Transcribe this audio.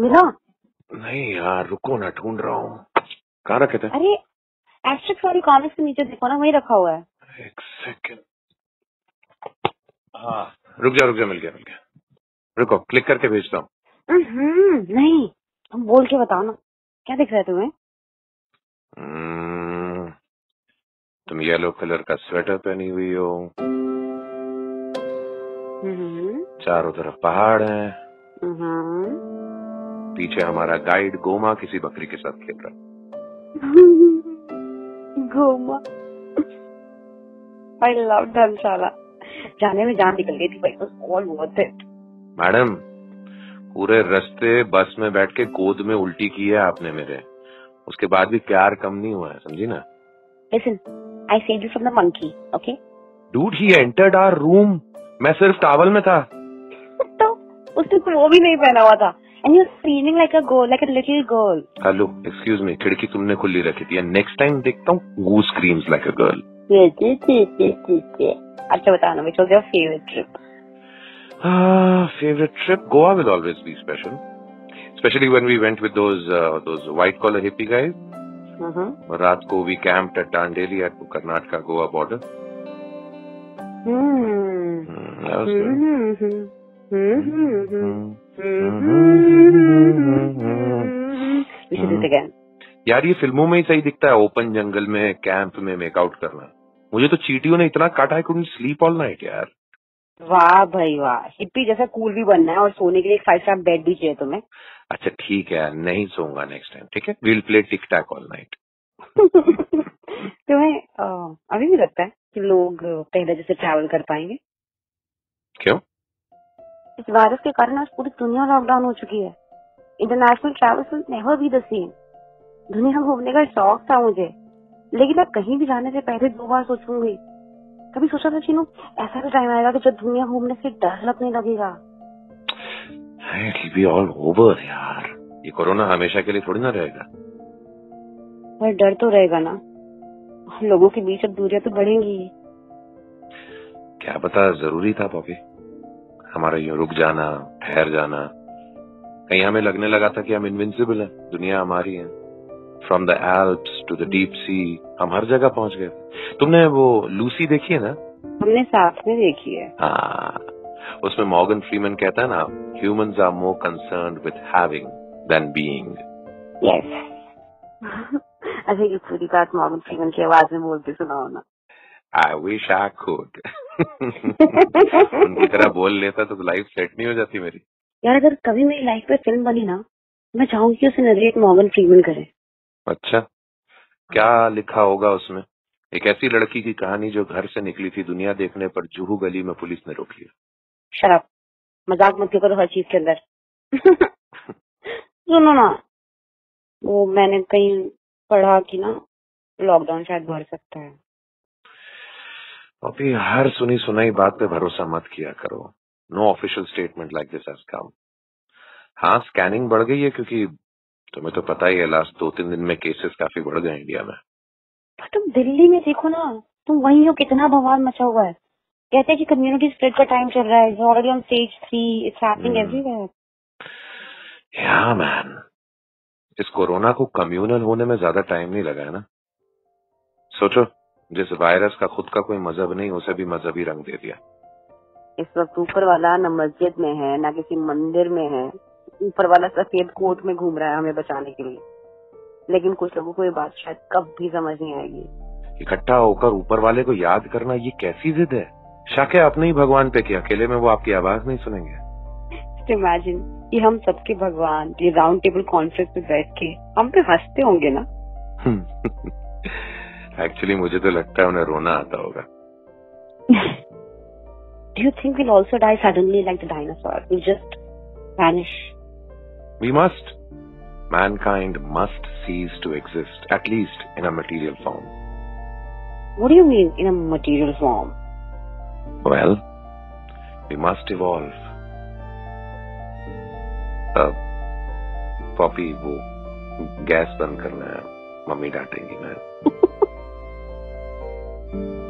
मिला? नहीं यार रुको ना ढूंढ रहा हूँ। कहाँ रखे थे? अरे एब्स्ट्रैक्ट वाली कॉमिक्स के नीचे देखो ना वही रखा हुआ है। एक सेकंड हाँ रुक जा रुक जा मिल गया मिल गया। रुको क्लिक करके भेजता हूँ। हम्म, नहीं तुम बोल के बताओ ना। क्या दिख रहा है तुम्हें? हम्म, तुम येलो कलर का स्वेटर पहनी हुई हो। हम्म, चारों तरफ़ पहाड़ हैं। पीछे हमारा गाइड गोमा किसी बकरी के साथ खेल रहा है। घूमा आई लव धर्मशाला। जाने में जान निकल गई थी भाई ऑल वर्थ इट मैडम पूरे रास्ते बस में बैठ के गोद में उल्टी की है आपने मेरे। उसके बाद भी प्यार कम नहीं हुआ है समझी ना? Listen I saved you from the monkey okay dude he entered our room मैं सिर्फ़ टावल में था। तो उसने कोई वो भी नहीं पहना हुआ था। And you feeling like a girl like a little girl hello excuse me खिड़की तुमने खुली रखी थी नेक्स्ट टाइम देखता हूँ Goo screams like a girl अच्छा बताना which was your favourite trip favorite trip goa will always be special especially when we went with those uh, those white collar hippie guys hmm रात को we camped at Dandeli at Karnataka Goa border hmm Hmm, that was good. Hmm hmm Hmm. Do it again. यार ये फ़िल्मों में ही सही दिखता है open जंगल में कैंप में मेकआउट करना। मुझे तो चीटियों ने इतना काटा है कुडंट स्लीप ऑल नाइट यार। वाह भाई वाह। हिप्पी जैसा कूल भी बनना है और सोने के लिए एक फाइव स्टार बेड भी चाहिए तुम्हें। अच्छा ठीक है यार नहीं सोऊँगा नेक्स्ट टाइम ठीक है? Will play tic tac all night तुम्हें अभी भी लगता है कि लोग पहले जैसे ट्रैवल कर पाएँगे? क्यों? इस वायरस के कारण आज पूरी दुनिया लॉकडाउन हो चुकी है। International travel will never be the same दुनिया घूमने का शौक था मुझे। लेकिन अब कहीं भी जाने से पहले दो बार सोचूँगी। कभी सोचा था चीनू ऐसा भी टाइम आएगा कि जब दुनिया घूमने से डर लगने लगेगा। बी ऑल ओवर यार। ये कोरोना हमेशा के लिए थोड़ी ना रहेगा। पर डर तो रहेगा ना। लोगों के बीच अब दूरियाँ तो बढ़ेंगी क्या पता ज़रूरी था पॉपी हमारा यूँ रुक जाना ठहर जाना। कहीं हमें लगने लगा था कि हम इनविंसिबल हैं दुनिया हमारी है। From the Alps to the deep sea हम हर जगह पहुँच गए तुमने वो लूसी देखी है ना? हमने साथ में देखी है। हाँ। उसमें मॉर्गन फ्रीमन कहता है ना humans are more concern with having than being yes अच्छा ये पूरी बात मॉर्गन फ्रीमैन की आवाज़ में बोल के सुनाओ ना आई विश आई कुड उनकी तरह बोल लेता तो लाइफ सेट नहीं हो जाती मेरी। यार अगर कभी मेरी लाइफ पे फ़िल्म बनी ना मैं चाहूँगी कि उसे नरेट मॉर्गन फ्रीमैन करे। अच्छा। क्या लिखा होगा उसमें? एक ऐसी लड़की की कहानी जो घर से निकली थी दुनिया देखने पर जुहू गली में पुलिस ने रोक लिया। शराब मज़ाक मत करो हर चीज़ के अंदर। सुनो ना। वो मैंने कहीं पढ़ा कि ना लॉकडाउन शायद बढ़ सकता है। अभी हर सुनी सुनाई बात पे भरोसा मत किया करो। No official statement like this has come हाँ स्कैनिंग बढ़ गई है क्योंकि तुम्हें तो पता ही है लास्ट दो तीन दिन में केसेस काफ़ी बढ़ गए इंडिया में। तुम दिल्ली में देखो ना तुम वहीं हो कितना बवाल मचा हुआ है। कहते हैं कि कम्युनिटी स्प्रेड का टाइम चल रहा है already on stage three it's happening. Everywhere या मैन इस कोरोना को कम्युनल होने में ज़्यादा टाइम नहीं लगा है ना? सोचो। जिस वायरस का खुद का कोई मज़हब नहीं उसे भी मजहबी रंग दे दिया। इस वक्त ऊपर वाला न मस्जिद में है न किसी मंदिर में है। ऊपर वाला सफ़ेद कोट में घूम रहा है हमें बचाने के लिए। लेकिन कुछ लोगों को ये बात शायद कभी समझ नहीं आएगी। इकट्ठा होकर ऊपर वाले को याद करना ये कैसी जिद है? शक है अपने ही भगवान पे कि अकेले में वो आपकी आवाज़ नहीं सुनेंगे। इमेजिन कि हम सबके भगवान ये राउंड टेबल कॉन्फ्रेंस में बैठ के हम पे हँसते होंगे ना? एक्चुअली मुझे तो लगता है उन्हें रोना आता होगा Do you think we'll also die suddenly like the dinosaurs? We'll just vanish. We must. Mankind must cease to exist, at least in a material form. What do you mean in a material form? Well, we must evolve. अब Poppy वो gas बंद करना है mummy डांटेंगी मैं thank you